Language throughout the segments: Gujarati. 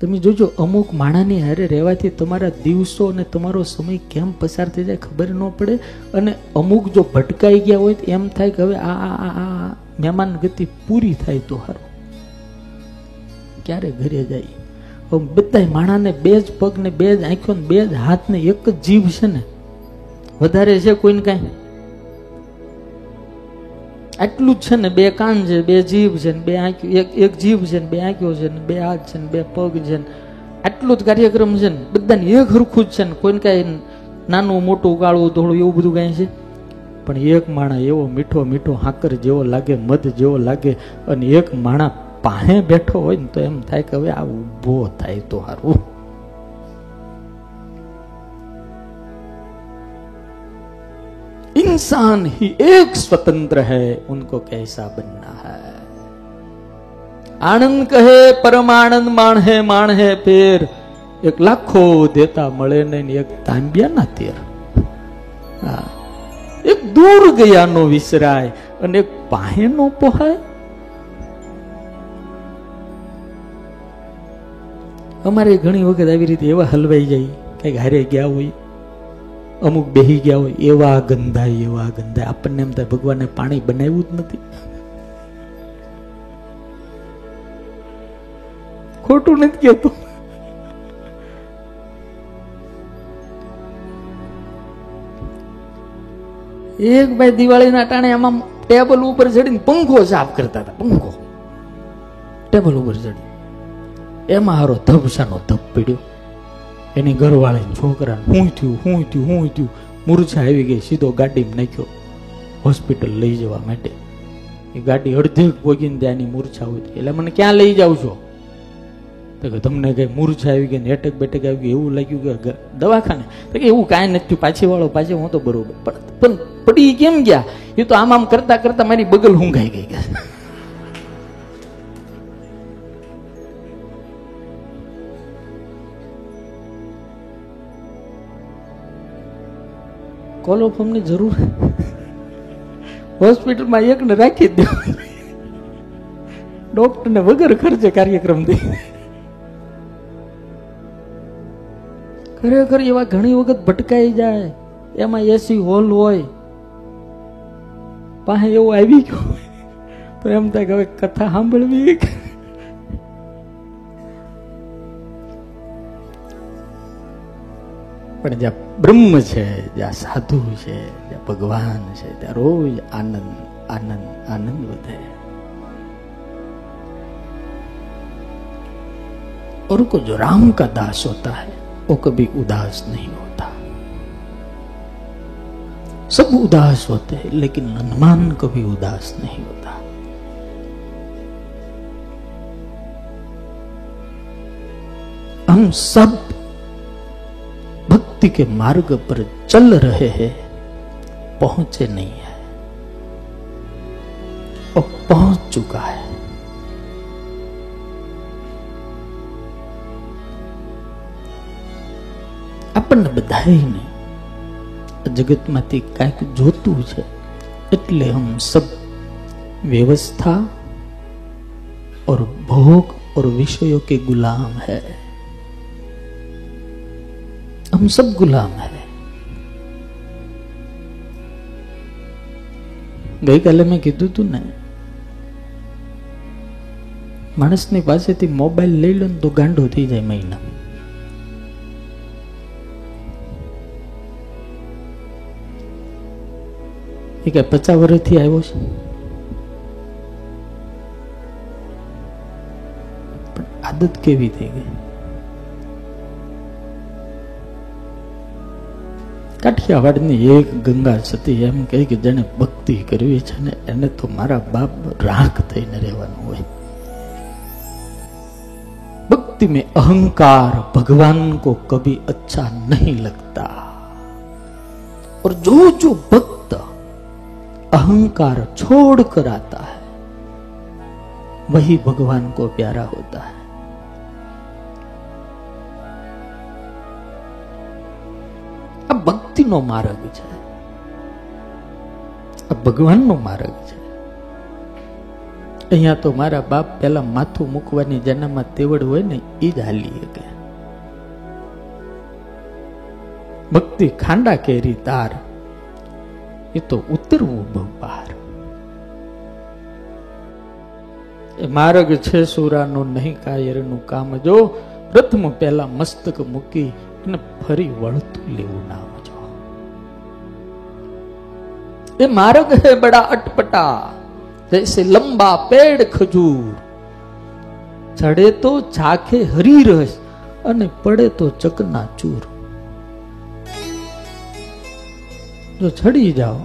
તમે જોજો, અમુક માણાની હારે રહેવાથી તમારા દિવસો અને તમારો સમય કેમ પસાર થઈ જાય ખબર ન પડે. અને અમુક જો ભટકાઈ ગયા હોય તો એમ થાય કે હવે આ આ આ મહેમાન ગતિ પૂરી થાય તો સારું ક્યારે ઘરે જાય? બધા માણાને બે જ પગ ને બે જ આંખો બે જ હાથ ને એક જ જીભ છે ને. વધારે છે કોઈને કાંઈ? આટલું જ છે ને, બે કાન છે, બે જીભ છે ને, બે આંખ્યું એક એક જીભ છે ને, બે આંખ્યો છે ને, બે હાથ છે ને, બે પગ છે ને. આટલું જ કાર્યક્રમ છે ને, બધાને એક હરખું જ છે ને, કોઈને કાંઈ નાનું મોટું કાળું ધોળું એવું બધું કાંઈ છે. પણ એક માણા એવો મીઠો મીઠો હાકર જેવો લાગે, મધ જેવો લાગે, અને એક માણા પાસે બેઠો હોય ને તો એમ થાય કે હવે આ ઊભો થાય તો સારું इंसान ही एक स्वतंत्र है उनको कैसा बनना है આનંદ કહે પરમાનંદ માણ હે માણ હે પેર એક લાખો દેતા મળે ને એક તાંબિયાના તેર હા એક દૂર ગયાનો વિસરાય અને એક પાહે નો પોહાય અમારે ઘણી વખત આવી રીતે એવા હલવાઈ જાય કઈક હારે ગયા હોય અમુક બેહી ગયા હોય, એવા ગંધાય એવા ગંધાય. આપણને એમ થાય, ભગવાને પાણી બનાવ્યું જ નથી. ખોટું નથી કેતું એક ભાઈ દિવાળીના ટાણે આમાં ટેબલ ઉપર ચડીને પંખો સાફ કરતા હતા, પંખો. ટેબલ ઉપર ચડી એમાં હારો ધબસાનો ધબ પીડ્યો. એની ઘરવાળી છોકરા હું થયું હું થયું હું થયું. મૂર્છા આવી ગઈ, સીધો ગાડીમાં નાખ્યો. હોસ્પિટલ લઈ જવા માટે. એ ગાડી અડધે પોગીને ત્યાંની મૂર્છા હોય એટલે મને ક્યાં લઈ જાવ છો? તો કે તમને કઈ મૂર્છા આવી ગઈ ને એટક બેટક આવી ગઈ, એવું લાગ્યું કે દવાખાને. તો કે એવું કાંઈ નથી પાછી વાળો પાછી, હું તો બરોબર. પણ પડી કેમ ગયા? એ તો આમ આમ કરતા કરતા મારી બગલ હુંઘાઈ ગઈ. કે કોલોફોર્મની જરૂર? હોસ્પિટલમાં એકને રાખી દો ડોક્ટરને વગર ખર્ચે કાર્યક્રમ દે ખરેખર એવા ઘણી વખત ભટકાઈ જાય. એમાં એસી હોલ હોય પાસે એવું આવી ગયું તો એમ થાય કે હવે કથા સાંભળવી પણ જ્યાં બ્રહ્મ છે જ્યાં સાધુ છે જ્યાં ભગવાન છે ત્યાં રોજ આનંદ આનંદ આનંદ વધે और को जो राम का दास होता है वो कभी उदास नहीं होता सब उदास होते हैं लेकिन हनुमान कभी उदास नहीं होता हम सब भक्ति के मार्ग पर चल रहे हैं पहुंचे नहीं है और पहुंच चुका है આપણને બધાને જગતમાંથી કાંઈક જોતું છે એટલે હમ સબ व्यवस्था और भोग और विषयों के गुलाम है हम सब गुलाम है ગઈકાલે મેં કીધું તું ને માણસની પાસેથી મોબાઈલ લઈ લો ને તો ગાંડો થઈ જાય મહિના એ કે પચાસ વર્ષથી આવ્યો છે પણ આદત કેવી થઈ ગઈ કાઠિયાવાડની એક ગંગા સતી એમ કહે કે જેને ભક્તિ કરવી છે ને એને તો મારા બાપ રાખ થઈને રહેવાનું હોય भक्ति में अहंकार भगवान को कभी अच्छा नहीं लगता और जो जो भक्त अहंकार छोड़ कर आता है वही भगवान को प्यारा होता है ભક્તિનો માર્ગ છે. આ ભગવાનનો માર્ગ છે. અહીંયા તો મારા બાપ પેલા માથું મૂકવાની જેનામાં તેવડ હોય ને એ જ હાલી શકે. ભક્તિ ખાંડા કેરી તાર, એ તો ઉતરવું બહુ બહાર. એ માર્ગ છે સુરાનો નહીં કાયરનું કામ. જો પ્રથમ પહેલા મસ્તક મૂકી અને ફરી વળતું લેવું ના એ માર્ગ હે બડા અટપટા, જૈસે લંબા પેડ ખજૂર. ચડે તો ઝાખે હરી રસ અને પડે તો ચકના ચૂર. જો ચડી જાઓ,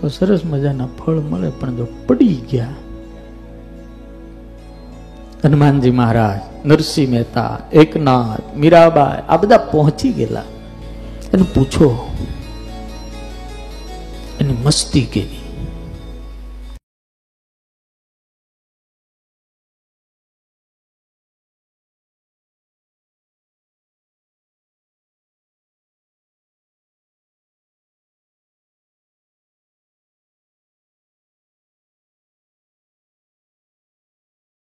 તો સરસ મજાના ફળ મળે, પણ જો પડી ગયા. હનુમાનજી મહારાજ નરસિંહ મહેતા એકનાથ મીરાબાઈ આ બધા પહોંચી ગયેલા. એને પૂછો એની મસ્તી કેવી?